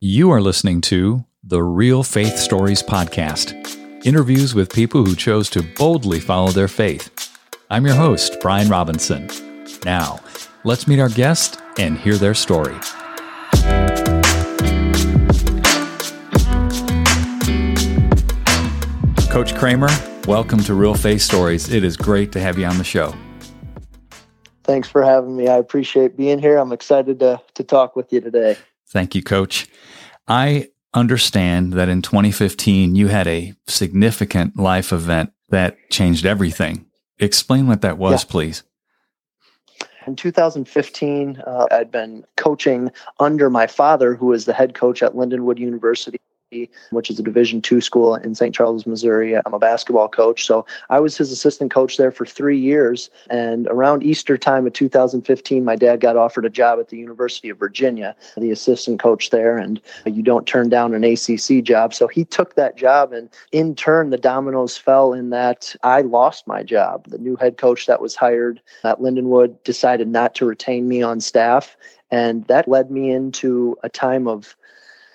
You are listening to the Real Faith Stories Podcast interviews with people who chose to boldly follow their faith. I'm your host, Brian Robinson. Now, let's meet our guest and hear their story. Coach Kramer, welcome to Real Faith Stories. It is great to have you on the show. Thanks for having me. I appreciate being here. I'm excited to, to talk with you today. Thank you, Coach. I understand that in 2015, you had a significant life event that changed everything. Explain what that was, yeah. please. In 2015, uh, I'd been coaching under my father, who was the head coach at Lindenwood University which is a Division two school in St. Charles, Missouri. I'm a basketball coach, so I was his assistant coach there for three years. And around Easter time of 2015, my dad got offered a job at the University of Virginia, the assistant coach there. And you don't turn down an ACC job, so he took that job. And in turn, the dominoes fell in that I lost my job. The new head coach that was hired at Lindenwood decided not to retain me on staff. And that led me into a time of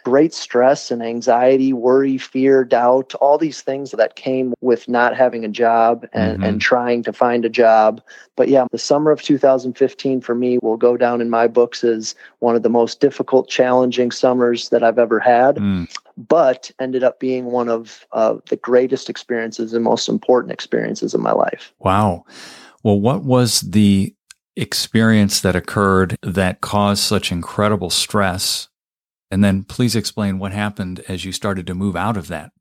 great stress and anxiety, worry, fear, doubt, all these things that came with not having a job and, mm-hmm. and trying to find a job. But yeah, the summer of 2015 for me will go down in my books as one of the most difficult, challenging summers that I've ever had. Mm. But ended up being one of uh, the greatest experiences and most important experiences of my life. Wow. Well, what was the experience that occurred that caused such incredible stress and then please explain what happened as you started to move out of that.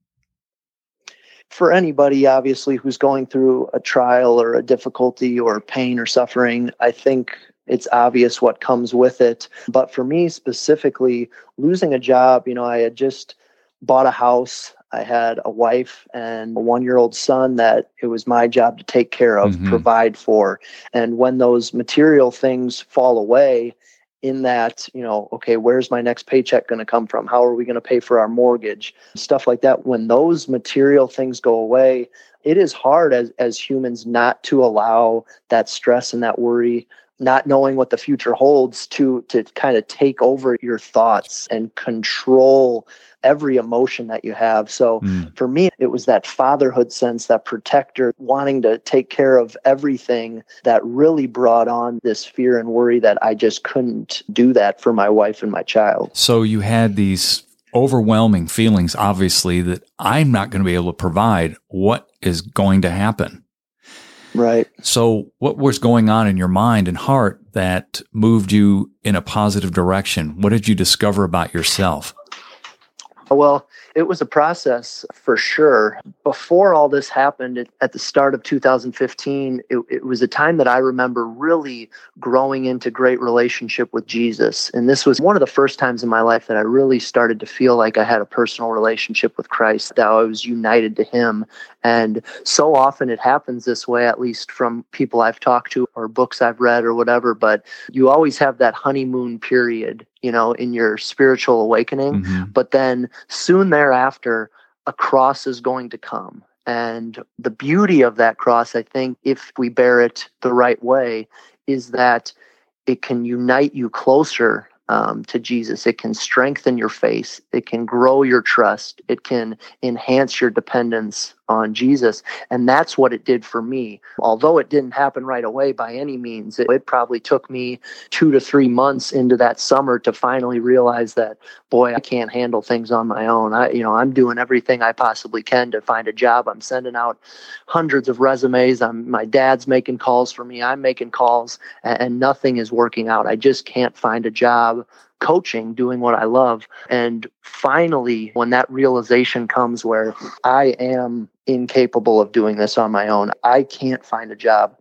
For anybody, obviously, who's going through a trial or a difficulty or pain or suffering, I think it's obvious what comes with it. But for me specifically, losing a job, you know, I had just bought a house. I had a wife and a one year old son that it was my job to take care of, mm-hmm. provide for. And when those material things fall away, in that, you know, okay, where's my next paycheck going to come from? How are we going to pay for our mortgage? Stuff like that. When those material things go away, it is hard as, as humans not to allow that stress and that worry not knowing what the future holds to to kind of take over your thoughts and control every emotion that you have. So mm. for me, it was that fatherhood sense, that protector wanting to take care of everything that really brought on this fear and worry that I just couldn't do that for my wife and my child. So you had these overwhelming feelings, obviously, that I'm not going to be able to provide what is going to happen. Right. So, what was going on in your mind and heart that moved you in a positive direction? What did you discover about yourself? Well, it was a process for sure. Before all this happened at the start of 2015, it, it, was a time that I remember really growing into great relationship with Jesus. And this was one of the first times in my life that I really started to feel like I had a personal relationship with Christ, that I was united to Him. And so often it happens this way, at least from people I've talked to or books I've read or whatever. But you always have that honeymoon period you know, in your spiritual awakening. Mm-hmm. But then soon thereafter, a cross is going to come. And the beauty of that cross, I think, if we bear it the right way, is that it can unite you closer um, to Jesus. It can strengthen your faith. It can grow your trust. It can enhance your dependence on Jesus. And that's what it did for me. Although it didn't happen right away by any means, it, it, probably took me two to three months into that summer to finally realize that, boy, I can't handle things on my own. I, you know, I'm doing everything I possibly can to find a job. I'm sending out hundreds of resumes. I'm, my dad's making calls for me. I'm making calls and, and nothing is working out. I just can't find a job coaching, doing what I love. And finally, when that realization comes where I am incapable of doing this on my own, I can't find a job.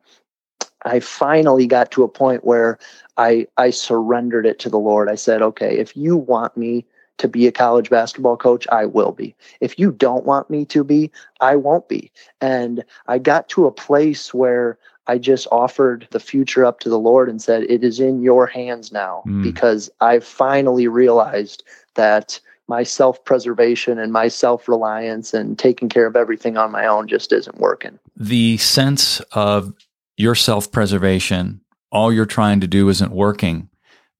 I finally got to a point where I I surrendered it to the Lord. I said, "Okay, if you want me to be a college basketball coach, I will be. If you don't want me to be, I won't be." And I got to a place where I just offered the future up to the Lord and said, It is in your hands now mm. because I finally realized that my self preservation and my self reliance and taking care of everything on my own just isn't working. The sense of your self preservation, all you're trying to do isn't working.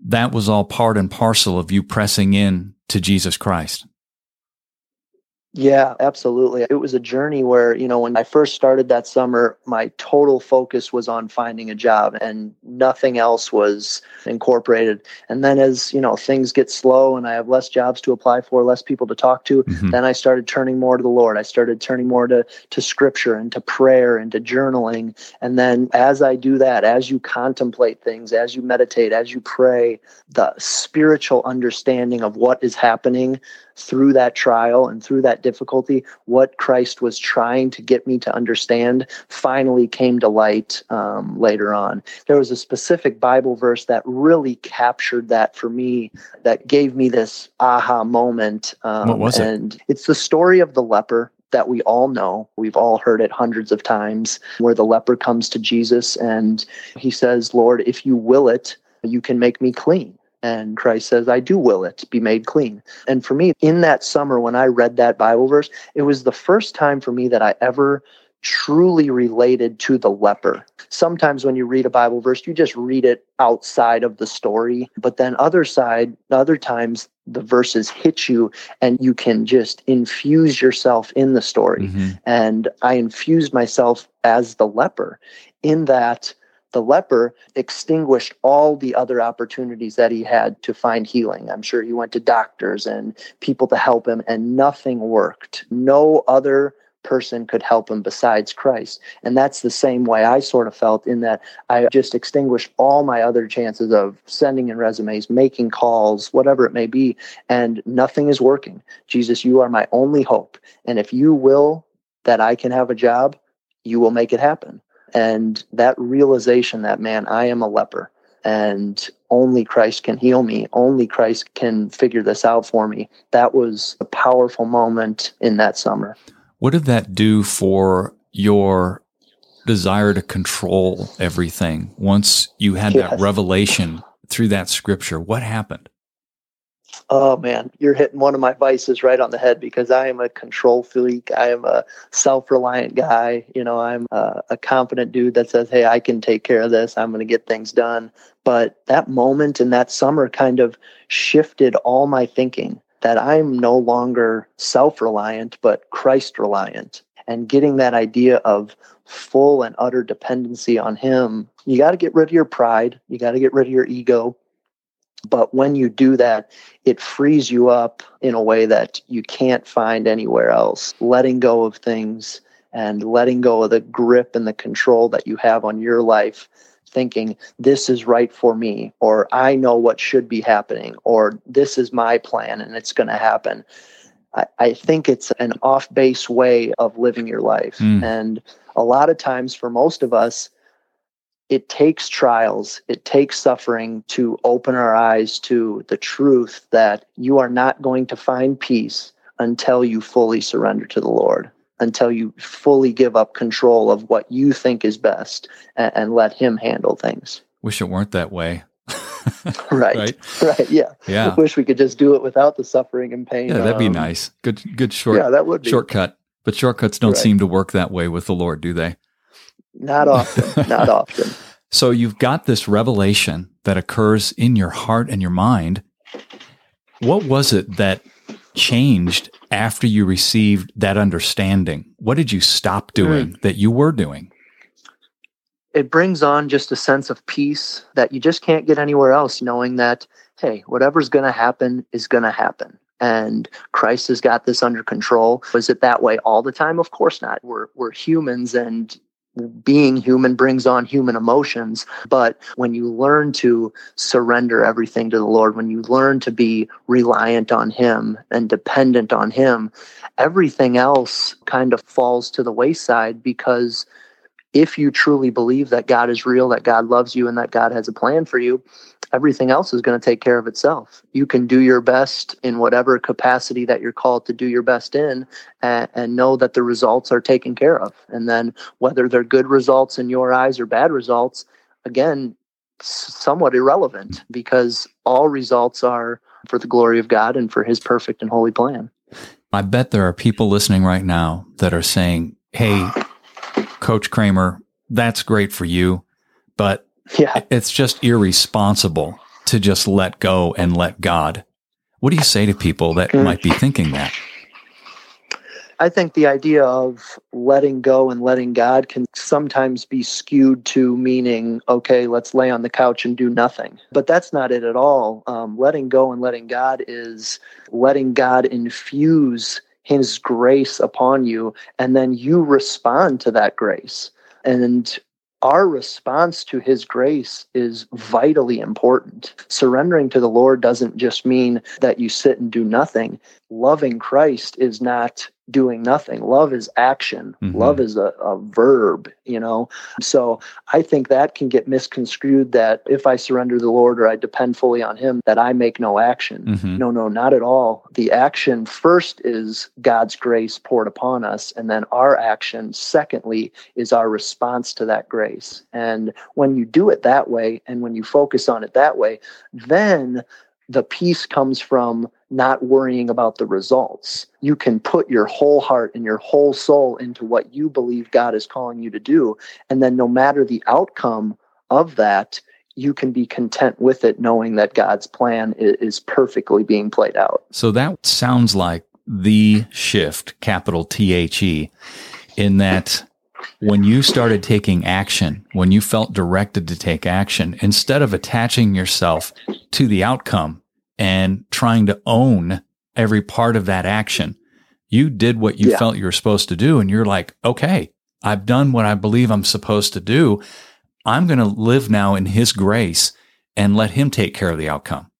that was all part and parcel of you pressing in to Jesus Christ. Yeah, absolutely. It was a journey where, you know, when I first started that summer, my total focus was on finding a job and nothing else was incorporated. And then as, you know, things get slow and I have less jobs to apply for, less people to talk to, mm-hmm. then I started turning more to the Lord. I started turning more to to scripture and to prayer and to journaling. And then as I do that, as you contemplate things, as you meditate, as you pray, the spiritual understanding of what is happening through that trial and through that difficulty, what Christ was trying to get me to understand finally came to light um, later on. There was a specific Bible verse that really captured that for me, that gave me this aha moment. Um, what was it? And it's the story of the leper that we all know. We've all heard it hundreds of times where the leper comes to Jesus and he says, Lord, if you will it, you can make me clean. And Christ says, I do will it be made clean. And for me, in that summer, when I read that Bible verse, it was the first time for me that I ever truly related to the leper. Sometimes when you read a Bible verse, you just read it outside of the story. But then other side, other times the verses hit you and you can just infuse yourself in the story. Mm-hmm. And I infused myself as the leper in that the leper extinguished all the other opportunities that he had to find healing. I'm sure he went to doctors and people to help him, and nothing worked. No other person could help him besides Christ. And that's the same way I sort of felt in that I just extinguished all my other chances of sending in resumes, making calls, whatever it may be, and nothing is working. Jesus, you are my only hope. And if you will that I can have a job, you will make it happen. And that realization that, man, I am a leper and only Christ can heal me. Only Christ can figure this out for me. That was a powerful moment in that summer. What did that do for your desire to control everything once you had yes. that revelation through that scripture? What happened? Oh man, you're hitting one of my vices right on the head because I am a control freak. I am a self-reliant guy. You know, I'm a, a confident dude that says, "Hey, I can take care of this. I'm going to get things done." But that moment in that summer kind of shifted all my thinking that I'm no longer self-reliant but Christ-reliant. And getting that idea of full and utter dependency on him, you got to get rid of your pride. You got to get rid of your ego but when you do that, it frees you up in a way that you can't find anywhere else. Letting go of things and letting go of the grip and the control that you have on your life, thinking, this is right for me, or I know what should be happening, or this is my plan and it's going to happen. I, I, think it's an off base way of living your life. Mm. And a lot of times, for most of us, it takes trials, it takes suffering to open our eyes to the truth that you are not going to find peace until you fully surrender to the Lord, until you fully give up control of what you think is best and, and let Him handle things. Wish it weren't that way. right, right. Right. Yeah. Yeah. I wish we could just do it without the suffering and pain. Yeah, that'd be um, nice. Good, good short. Yeah, that would be. shortcut. But shortcuts don't right. seem to work that way with the Lord, do they? Not often. not often. So you've got this revelation that occurs in your heart and your mind. What was it that changed after you received that understanding? What did you stop doing mm. that you were doing? It brings on just a sense of peace that you just can't get anywhere else, knowing that, hey, whatever's going to happen is going to happen and Christ has got this under control. Was it that way all the time? Of course not. We're we're humans and being human brings on human emotions. But when you learn to surrender everything to the Lord, when you learn to be reliant on Him and dependent on Him, everything else kind of falls to the wayside because if you truly believe that God is real, that God loves you, and that God has a plan for you, everything else is going to take care of itself. You can do your best in whatever capacity that you're called to do your best in and, and, know that the results are taken care of. And then whether they're good results in your eyes or bad results, again, somewhat irrelevant because all results are for the glory of God and for his perfect and holy plan. I bet there are people listening right now that are saying, Hey, Coach Kramer, that's great for you, but yeah. It's just irresponsible to just let go and let God. What do you say to people that mm. might be thinking that? I think the idea of letting go and letting God can sometimes be skewed to meaning, okay, let's lay on the couch and do nothing. But that's not it at all. Um, letting go and letting God is letting God infuse his grace upon you, and then you respond to that grace. And our response to his grace is vitally important. Surrendering to the Lord doesn't just mean that you sit and do nothing. Loving Christ is not doing nothing. Love is action. Mm-hmm. Love is a, a verb, you know? So I think that can get misconstrued that if I surrender the Lord or I depend fully on Him, that I make no action. Mm-hmm. No, no, not at all. The action first is God's grace poured upon us. And then our action, secondly, is our response to that grace. And when you do it that way and when you focus on it that way, then the peace comes from not worrying about the results. You can put your whole heart and your whole soul into what you believe God is calling you to do. And then, no matter the outcome of that, you can be content with it, knowing that God's plan is perfectly being played out. So that sounds like the shift, capital T H E, in that when you started taking action, when you felt directed to take action, instead of attaching yourself to the outcome and trying to own every part of that action, you did what you yeah. felt you were supposed to do. And you're like, okay, I've done what I believe I'm supposed to do. I'm going to live now in his grace and let him take care of the outcome.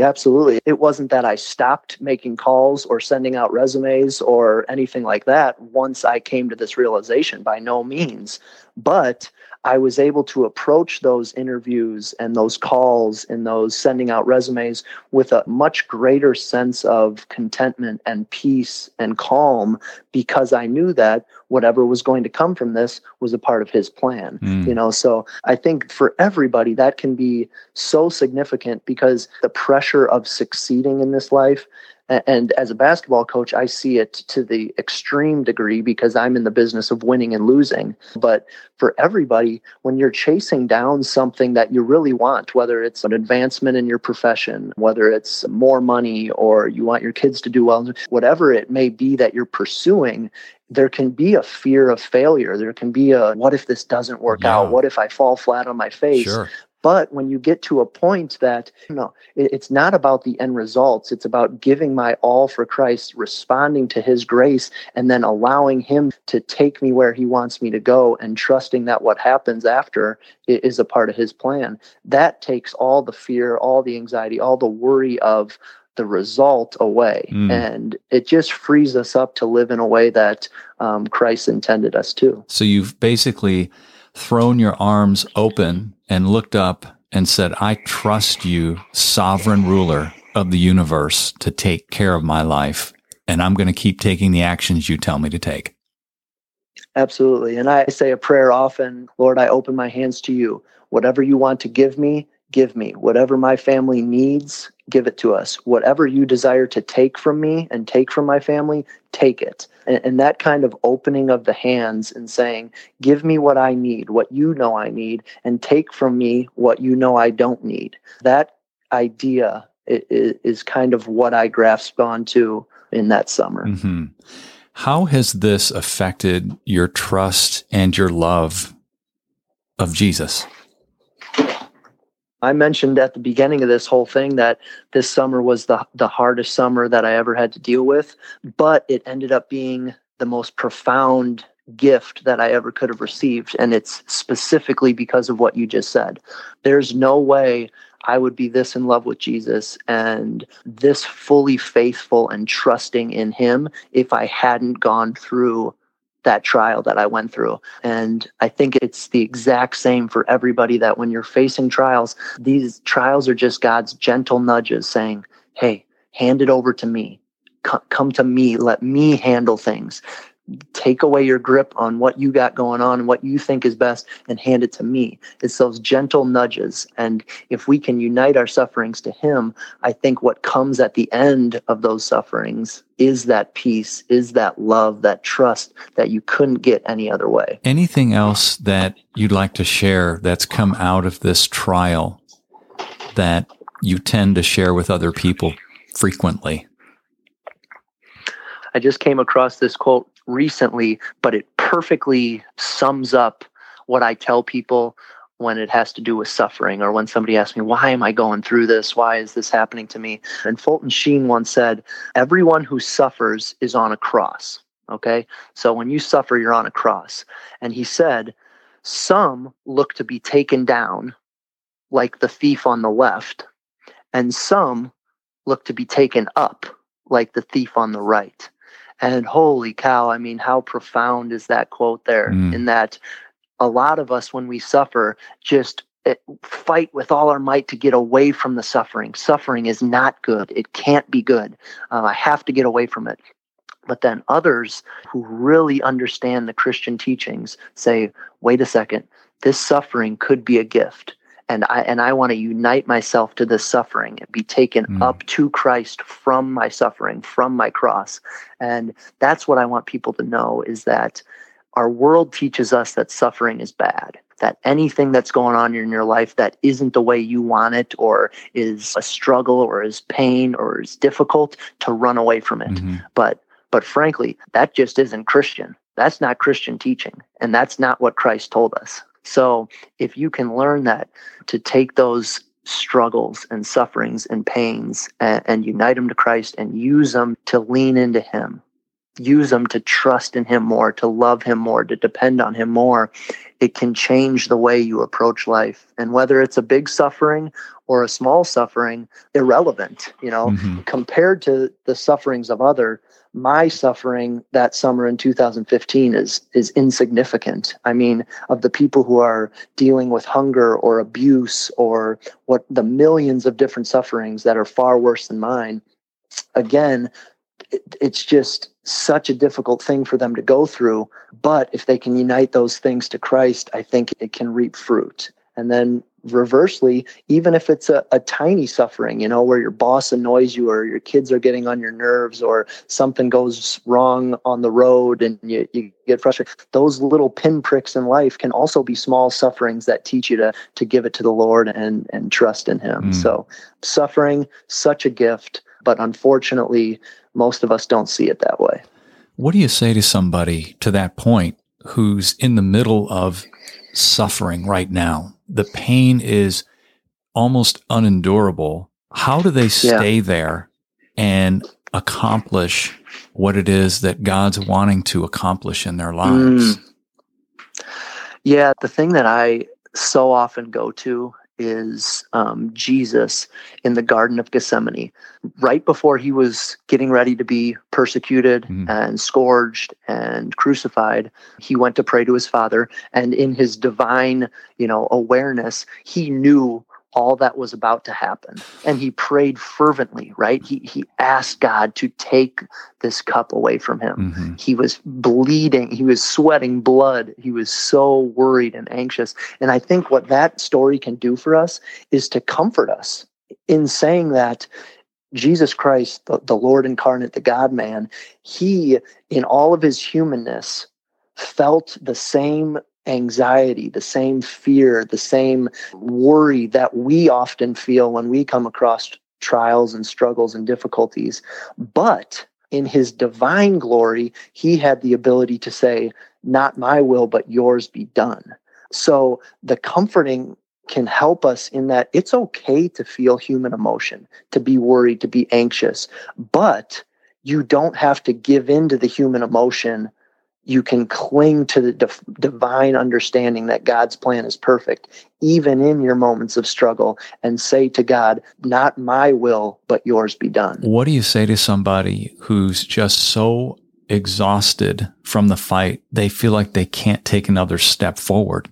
Yeah, absolutely. It wasn't that I stopped making calls or sending out resumes or anything like that once I came to this realization, by no means. But I was able to approach those interviews and those calls and those sending out resumes with a much greater sense of contentment and peace and calm because I knew that whatever was going to come from this was a part of his plan. Mm. You know, so I think for everybody that can be so significant because the pressure of succeeding in this life and as a basketball coach, I see it to the extreme degree because I'm in the business of winning and losing. But for everybody, when you're chasing down something that you really want, whether it's an advancement in your profession, whether it's more money, or you want your kids to do well, whatever it may be that you're pursuing, there can be a fear of failure. There can be a what if this doesn't work yeah. out? What if I fall flat on my face? Sure. But when you get to a point that, you know, it's not about the end results, it's about giving my all for Christ, responding to his grace, and then allowing him to take me where he wants me to go and trusting that what happens after is a part of his plan. That takes all the fear, all the anxiety, all the worry of the result away. Mm. And it just frees us up to live in a way that um, Christ intended us to. So you've basically thrown your arms open and looked up and said, I trust you, sovereign ruler of the universe, to take care of my life. And I'm going to keep taking the actions you tell me to take. Absolutely. And I say a prayer often Lord, I open my hands to you. Whatever you want to give me, give me. Whatever my family needs, give it to us. Whatever you desire to take from me and take from my family, take it. And, and, that kind of opening of the hands and saying, give me what I need, what you know I need, and take from me what you know I don't need. That idea is, is kind of what I grasped onto in that summer. Mm-hmm. How has this affected your trust and your love of Jesus? I mentioned at the beginning of this whole thing that this summer was the the hardest summer that I ever had to deal with, but it ended up being the most profound gift that I ever could have received and it's specifically because of what you just said. There's no way I would be this in love with Jesus and this fully faithful and trusting in him if I hadn't gone through that trial that I went through. And I think it's the exact same for everybody that when you're facing trials, these trials are just God's gentle nudges saying, Hey, hand it over to me. Come to me. Let me handle things take away your grip on what you got going on and what you think is best and hand it to me. It's those gentle nudges. And if we can unite our sufferings to Him, I think what comes at the end of those sufferings is that peace, is that love, that trust that you couldn't get any other way. Anything else that you'd like to share that's come out of this trial that you tend to share with other people frequently? I just came across this quote recently, but it perfectly sums up what I tell people when it has to do with suffering or when somebody asks me, why am I going through this? Why is this happening to me? And Fulton Sheen once said, everyone who suffers is on a cross. Okay. So when you suffer, you're on a cross. And he said, some look to be taken down like the thief on the left, and some look to be taken up like the thief on the right. And holy cow, I mean, how profound is that quote there? Mm. In that a lot of us, when we suffer, just eh, fight with all our might to get away from the suffering. Suffering is not good. It can't be good. Uh, I have to get away from it. But then others who really understand the Christian teachings say, wait a second, this suffering could be a gift and I and I want to unite myself to this suffering and be taken mm. up to Christ from my suffering, from my cross. And that's what I want people to know is that our world teaches us that suffering is bad. That anything that's going on in your life that isn't the way you want it, or is a struggle, or is pain, or is difficult, to run away from it. Mm-hmm. But but frankly, that just isn't Christian. That's not Christian teaching, and that's not what Christ told us. So if you can learn that to take those struggles and sufferings and pains and, and, unite them to Christ and use them to lean into Him, use them to trust in Him more, to love Him more, to depend on Him more, it can change the way you approach life. And whether it's a big suffering or a small suffering, irrelevant, you know, mm-hmm. compared to the sufferings of other, my suffering that summer in 2015 is is insignificant. I mean, of the people who are dealing with hunger or abuse or what the millions of different sufferings that are far worse than mine, again, it, it's just such a difficult thing for them to go through. But if they can unite those things to Christ, I think it can reap fruit. And then reversely, even if it's a, a tiny suffering, you know, where your boss annoys you or your kids are getting on your nerves or something goes wrong on the road and you, you get frustrated, those little pinpricks in life can also be small sufferings that teach you to to give it to the Lord and and trust in him. Mm. So suffering, such a gift, but unfortunately, most of us don't see it that way. What do you say to somebody to that point who's in the middle of suffering right now? the pain is almost unendurable. How do they stay yeah. there and accomplish what it is that God's wanting to accomplish in their lives? Mm. Yeah, the thing that I so often go to is um, Jesus in the Garden of Gethsemane. Right before he was getting ready to be persecuted mm. and scourged and crucified, he went to pray to his Father. And in his divine, you know, awareness, he knew all that was about to happen. And he prayed fervently, right? He, he asked God to take this cup away from him. Mm-hmm. He was bleeding, he was sweating blood. He was so worried and anxious. And I think what that story can do for us is to comfort us in saying that Jesus Christ, the, the Lord incarnate, the God man, he, in all of his humanness, felt the same anxiety, the same fear, the same worry that we often feel when we come across trials and struggles and difficulties. But in his divine glory, he had the ability to say, Not my will, but yours be done. So the comforting can help us in that it's okay to feel human emotion, to be worried, to be anxious, but you don't have to give in to the human emotion you can cling to the divine understanding that God's plan is perfect, even in your moments of struggle, and say to God, Not my will, but yours be done. What do you say to somebody who's just so exhausted from the fight, they feel like they can't take another step forward?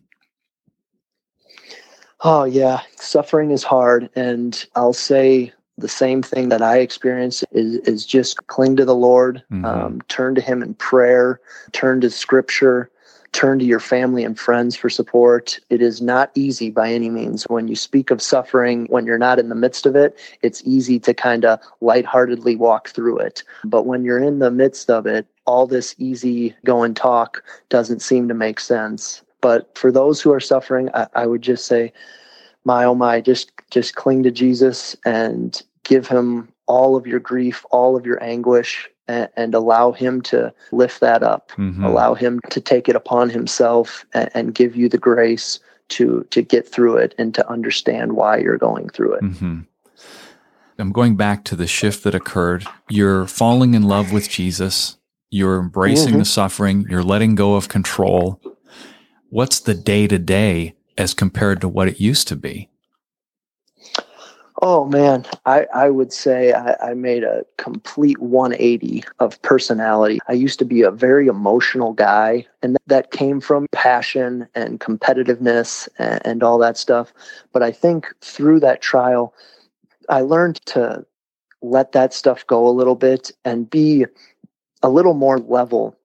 Oh, yeah. Suffering is hard. And I'll say the same thing that I experience is, is just cling to the Lord, mm-hmm. um, turn to Him in prayer, turn to Scripture, turn to your family and friends for support. It is not easy by any means. When you speak of suffering, when you're not in the midst of it, it's easy to kind of lightheartedly walk through it. But when you're in the midst of it, all this easy go and talk doesn't seem to make sense. But for those who are suffering, I, I would just say, my oh my, just just cling to Jesus and give him all of your grief, all of your anguish, and, and allow him to lift that up. Mm-hmm. Allow him to take it upon himself and, and, give you the grace to to get through it and to understand why you're going through it. Mm-hmm. I'm going back to the shift that occurred. You're falling in love with Jesus. You're embracing mm-hmm. the suffering. You're letting go of control. What's the day to day as compared to what it used to be? Oh man, I, I would say I, I, made a complete 180 of personality. I used to be a very emotional guy, and that came from passion and competitiveness and, and all that stuff. But I think through that trial, I learned to let that stuff go a little bit and be a little more level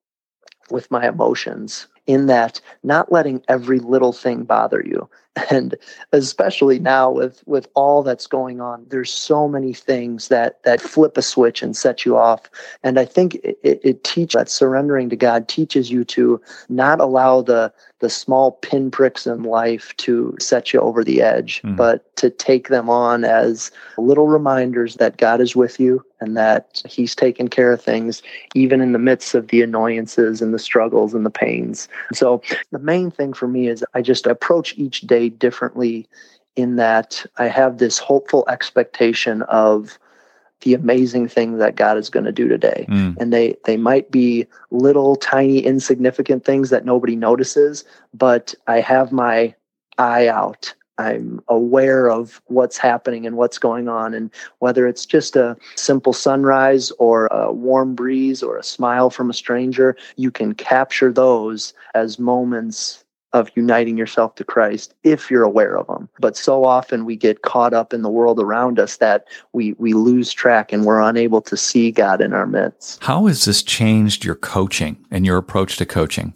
with my emotions in that not letting every little thing bother you. And especially now with with all that's going on there's so many things that that flip a switch and set you off. And i think it, it teaches that surrendering to god teaches you to not allow the the small pinpricks in life to set you over the edge, mm-hmm. but to take them on as little reminders that God is with you and that He's taking care of things, even in the midst of the annoyances and the struggles and the pains. So, the main thing for me is I just approach each day differently in that I have this hopeful expectation of the amazing thing that God is going to do today. Mm. And they they might be little tiny insignificant things that nobody notices, but I have my eye out. I'm aware of what's happening and what's going on and whether it's just a simple sunrise or a warm breeze or a smile from a stranger, you can capture those as moments of uniting yourself to Christ if you're aware of them. But so often we get caught up in the world around us that we we lose track and we're unable to see God in our midst. How has this changed your coaching and your approach to coaching?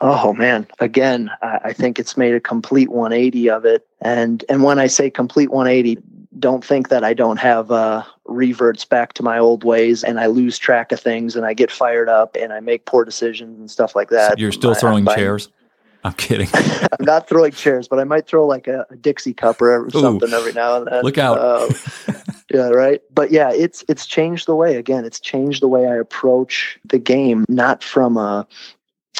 Oh man, again, I think it's made a complete 180 of it. And and when I say complete 180, don't think that I don't have uh, reverts back to my old ways and I lose track of things and I get fired up and I make poor decisions and stuff like that. So you're still throwing I, chairs? I'm kidding. I'm not throwing chairs, but I might throw like a, a Dixie cup or something every now and then. Look out! Uh, yeah, right. But yeah, it's it's changed the way. Again, it's changed the way I approach the game, not from a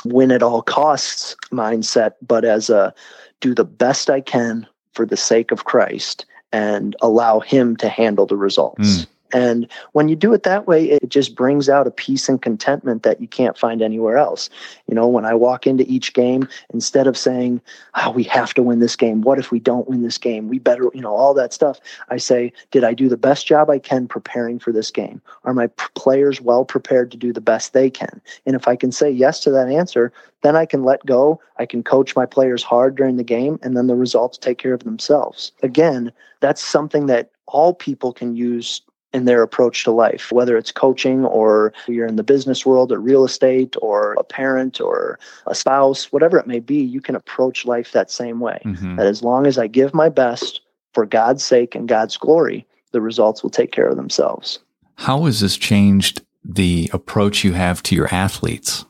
win at all costs mindset, but as a do the best I can for the sake of Christ and allow Him to handle the results. Mm. And when you do it that way, it just brings out a peace and contentment that you can't find anywhere else. You know, when I walk into each game, instead of saying, oh, we have to win this game, what if we don't win this game? We better, you know, all that stuff. I say, did I do the best job I can preparing for this game? Are my players well prepared to do the best they can? And if I can say yes to that answer, then I can let go. I can coach my players hard during the game, and then the results take care of themselves. Again, that's something that all people can use in their approach to life, whether it's coaching or you're in the business world or real estate or a parent or a spouse, whatever it may be, you can approach life that same way. Mm-hmm. That as long as I give my best for God's sake and God's glory, the results will take care of themselves. How has this changed the approach you have to your athletes?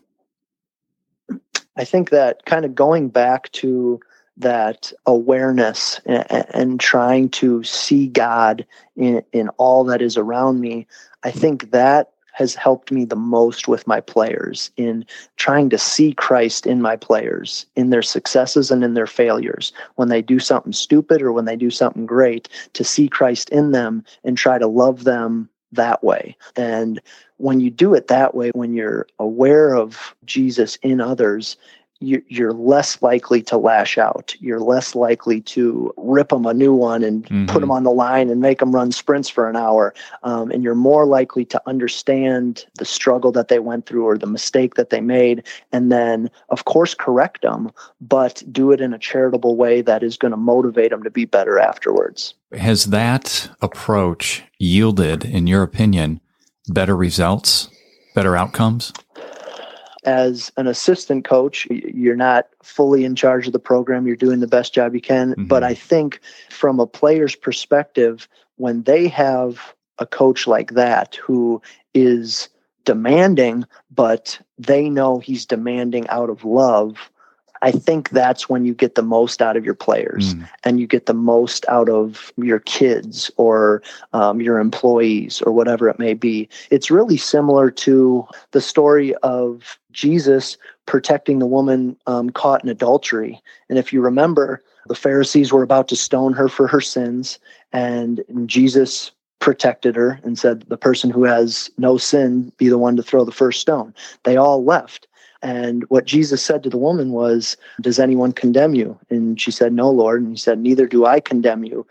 I think that kind of going back to that awareness and, and, trying to see God in, in all that is around me, I think that has helped me the most with my players in trying to see Christ in my players, in their successes and in their failures. When they do something stupid or when they do something great, to see Christ in them and try to love them that way. And when you do it that way, when you're aware of Jesus in others, you're less likely to lash out. You're less likely to rip them a new one and mm-hmm. put them on the line and make them run sprints for an hour. Um, and you're more likely to understand the struggle that they went through or the mistake that they made. And then, of course, correct them, but do it in a charitable way that is going to motivate them to be better afterwards. Has that approach yielded, in your opinion, better results, better outcomes? As an assistant coach, you're not fully in charge of the program. You're doing the best job you can. Mm-hmm. But I think from a player's perspective, when they have a coach like that who is demanding, but they know he's demanding out of love, I think that's when you get the most out of your players mm. and you get the most out of your kids or um, your employees or whatever it may be. It's really similar to the story of Jesus protecting the woman um, caught in adultery. And if you remember, the Pharisees were about to stone her for her sins, and Jesus protected her and said, The person who has no sin be the one to throw the first stone. They all left. And what Jesus said to the woman was, Does anyone condemn you? And she said, No, Lord. And he said, Neither do I condemn you,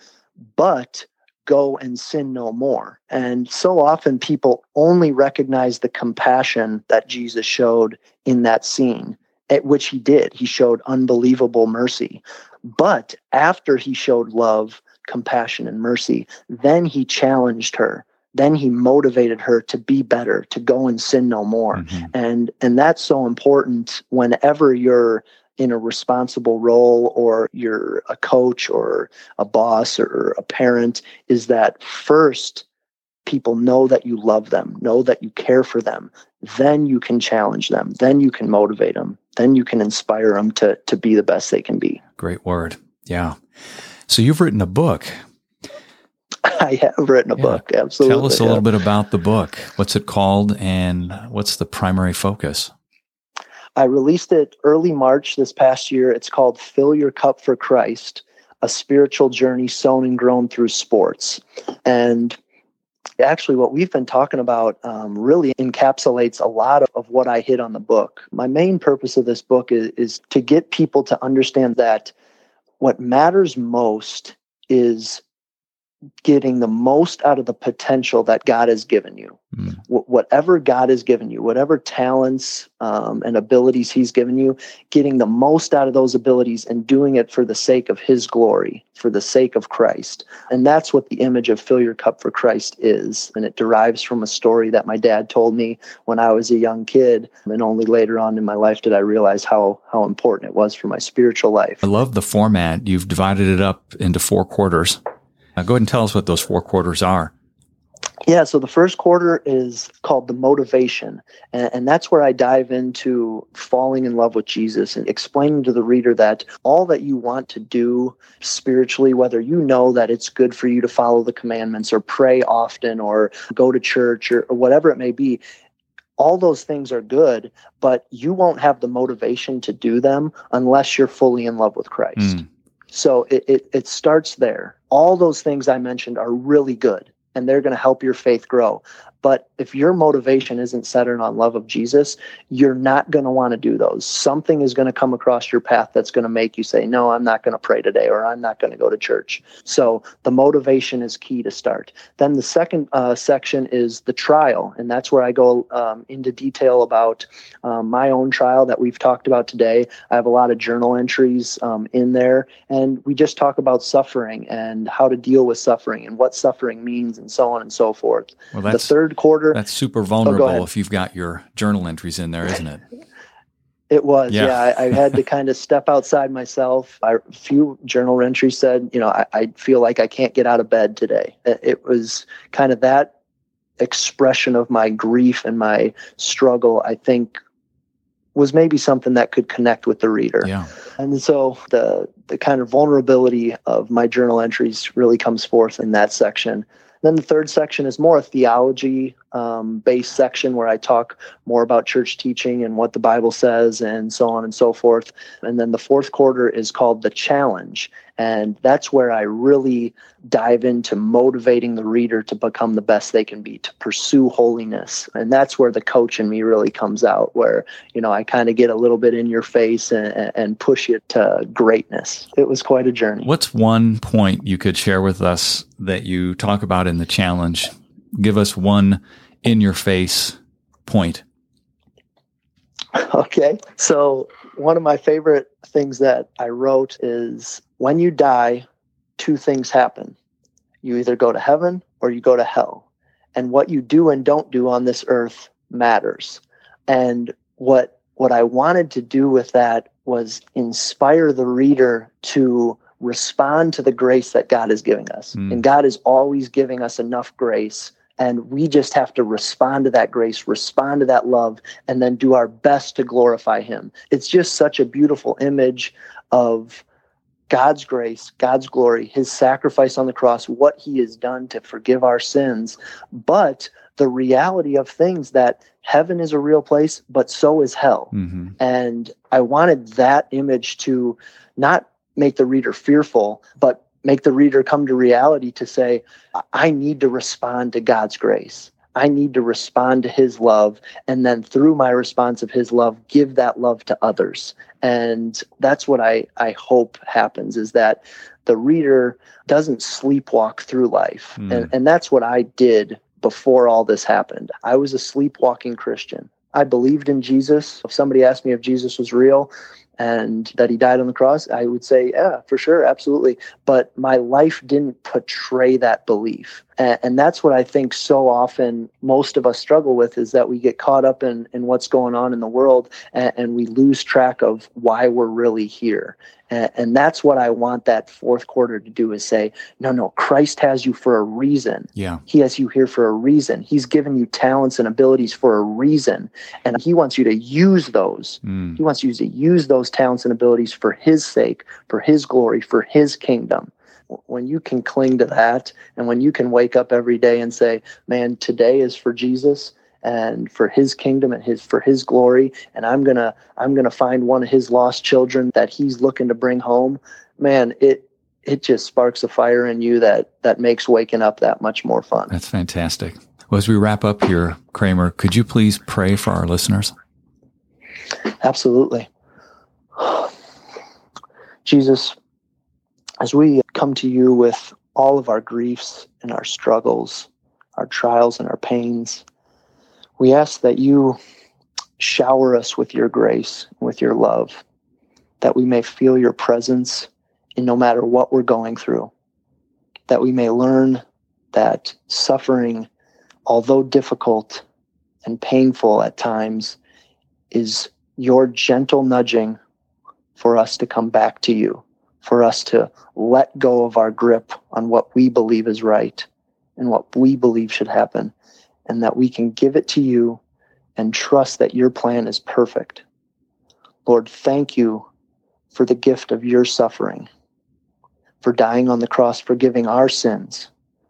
but go and sin no more. And so often people only recognize the compassion that Jesus showed in that scene, at which he did. He showed unbelievable mercy. But after he showed love, compassion, and mercy, then he challenged her then he motivated her to be better to go and sin no more. Mm-hmm. and and that's so important whenever you're in a responsible role or you're a coach or a boss or a parent is that first people know that you love them know that you care for them. Then you can challenge them. Then you can motivate them then you can inspire them to to be the best they can be. Great word. Yeah. So you've written a book I have written a yeah. book. Absolutely. Tell us a yeah. little bit about the book. What's it called and what's the primary focus? I released it early March this past year. It's called Fill Your Cup for Christ A Spiritual Journey Sown and Grown Through Sports. And actually, what we've been talking about um, really encapsulates a lot of, of, what I hit on the book. My main purpose of this book is, is to get people to understand that what matters most is getting the most out of the potential that God has given you. Mm. Wh- whatever God has given you, whatever talents um, and abilities He's given you, getting the most out of those abilities and doing it for the sake of His glory, for the sake of Christ. And that's what the image of fill your cup for Christ is. And it derives from a story that my dad told me when I was a young kid. And only later on in my life did I realize how, how important it was for my spiritual life. I love the format. You've divided it up into four quarters. Now, go ahead and tell us what those four quarters are. Yeah, so the first quarter is called the motivation. And, and, that's where I dive into falling in love with Jesus and explaining to the reader that all that you want to do spiritually, whether you know that it's good for you to follow the commandments or pray often or go to church or, or whatever it may be, all those things are good, but you won't have the motivation to do them unless you're fully in love with Christ. Mm. So it, it, it starts there. All those things I mentioned are really good and they're going to help your faith grow. But if your motivation isn't centered on love of Jesus, you're not going to want to do those. Something is going to come across your path that's going to make you say, No, I'm not going to pray today, or I'm not going to go to church. So the motivation is key to start. Then the second uh, section is the trial. And that's where I go um, into detail about um, my own trial that we've talked about today. I have a lot of journal entries um, in there. And we just talk about suffering and how to deal with suffering and what suffering means and so on and so forth. Well, the third third quarter. That's super oh, vulnerable oh, if you've got your journal entries in there, isn't it? It was, yeah. yeah I, I, had to kind of step outside myself. I, a few journal entries said, you know, I, I, feel like I can't get out of bed today. It was kind of that expression of my grief and my struggle. I think was maybe something that could connect with the reader. Yeah. And so the the kind of vulnerability of my journal entries really comes forth in that section. Then the third section is more theology um, based section where I talk more about church teaching and what the Bible says and so on and so forth. And then the fourth quarter is called the challenge. And that's where I really dive into motivating the reader to become the best they can be, to pursue holiness. And that's where the coach in me really comes out, where, you know, I kind of get a little bit in your face and, and push you to greatness. It was quite a journey. What's one point you could share with us that you talk about in the challenge? Give us one in your face point. Okay. So, one of my favorite things that I wrote is when you die, two things happen. You either go to heaven or you go to hell. And what you do and don't do on this earth matters. And what what I wanted to do with that was inspire the reader to respond to the grace that God is giving us. Mm. And God is always giving us enough grace And we just have to respond to that grace, respond to that love, and then do our best to glorify Him. It's just such a beautiful image of God's grace, God's glory, His sacrifice on the cross, what He has done to forgive our sins, but the reality of things that heaven is a real place, but so is hell. Mm-hmm. And I wanted that image to not make the reader fearful, but make the reader come to reality to say, I need to respond to God's grace. I need to respond to his love. And then through my response of his love, give that love to others. And that's what I, I hope happens is that the reader doesn't sleepwalk through life. Mm. And, and that's what I did before all this happened. I was a sleepwalking Christian. I believed in Jesus. If somebody asked me if Jesus was real, and that he died on the cross, I would say, yeah, for sure, absolutely. But my life didn't portray that belief. And, that's what I think so often most of us struggle with is that we get caught up in, in what's going on in the world and, and we lose track of why we're really here. And, and that's what I want that fourth quarter to do is say, no, no, Christ has you for a reason. Yeah. He has you here for a reason. He's given you talents and abilities for a reason. And he wants you to use those. Mm. He wants you to use those talents and abilities for his sake, for his glory, for his kingdom when you can cling to that and when you can wake up every day and say man today is for jesus and for his kingdom and his for his glory. And i'm gonna i'm gonna find one of his lost children that he's looking to bring home. Man it it just sparks a fire in you that that makes waking up that much more fun. That's fantastic. Well as we wrap up here kramer could you please pray for our listeners? Absolutely. Jesus as we come to you with all of our griefs and our struggles, our trials and our pains, we ask that you shower us with your grace, with your love, that we may feel your presence in no matter what we're going through, that we may learn that suffering, although difficult and painful at times, is your gentle nudging for us to come back to you for us to let go of our grip on what we believe is right and what we believe should happen, and that we can give it to you and trust that your plan is perfect. Lord, thank you for the gift of your suffering, for dying on the cross, forgiving our sins,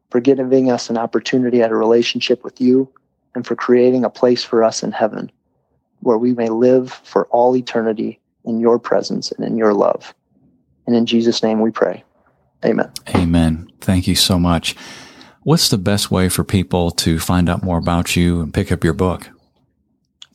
for giving us an opportunity at a relationship with you, and for creating a place for us in heaven where we may live for all eternity in your presence and in your love. And in Jesus' name we pray. Amen. Amen. Thank you so much. What's the best way for people to find out more about you and pick up your book?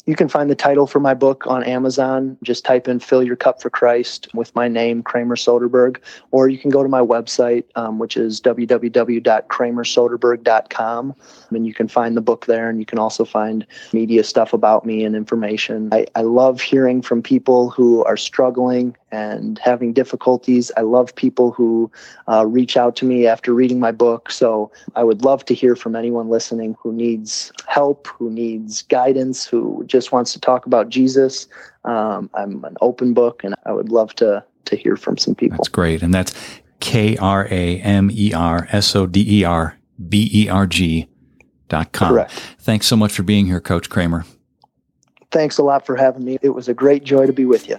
You can find the title for my book on Amazon. Just type in Fill Your Cup for Christ with my name, Kramer Soderberg. Or you can go to my website, um, which is www.kramersoderberg.com. And you can find the book there. And you can also find media stuff about me and information. I, I love hearing from people who are struggling and having difficulties. I love people who uh, reach out to me after reading my book. So I would love to hear from anyone listening who needs help, who needs guidance, who just wants to talk about Jesus. Um, I'm an open book, and I would love to to hear from some people. That's great, and that's K R A M E R S O D E R B E R G dot com. Correct. Thanks so much for being here, Coach Kramer. Thanks a lot for having me. It was a great joy to be with you.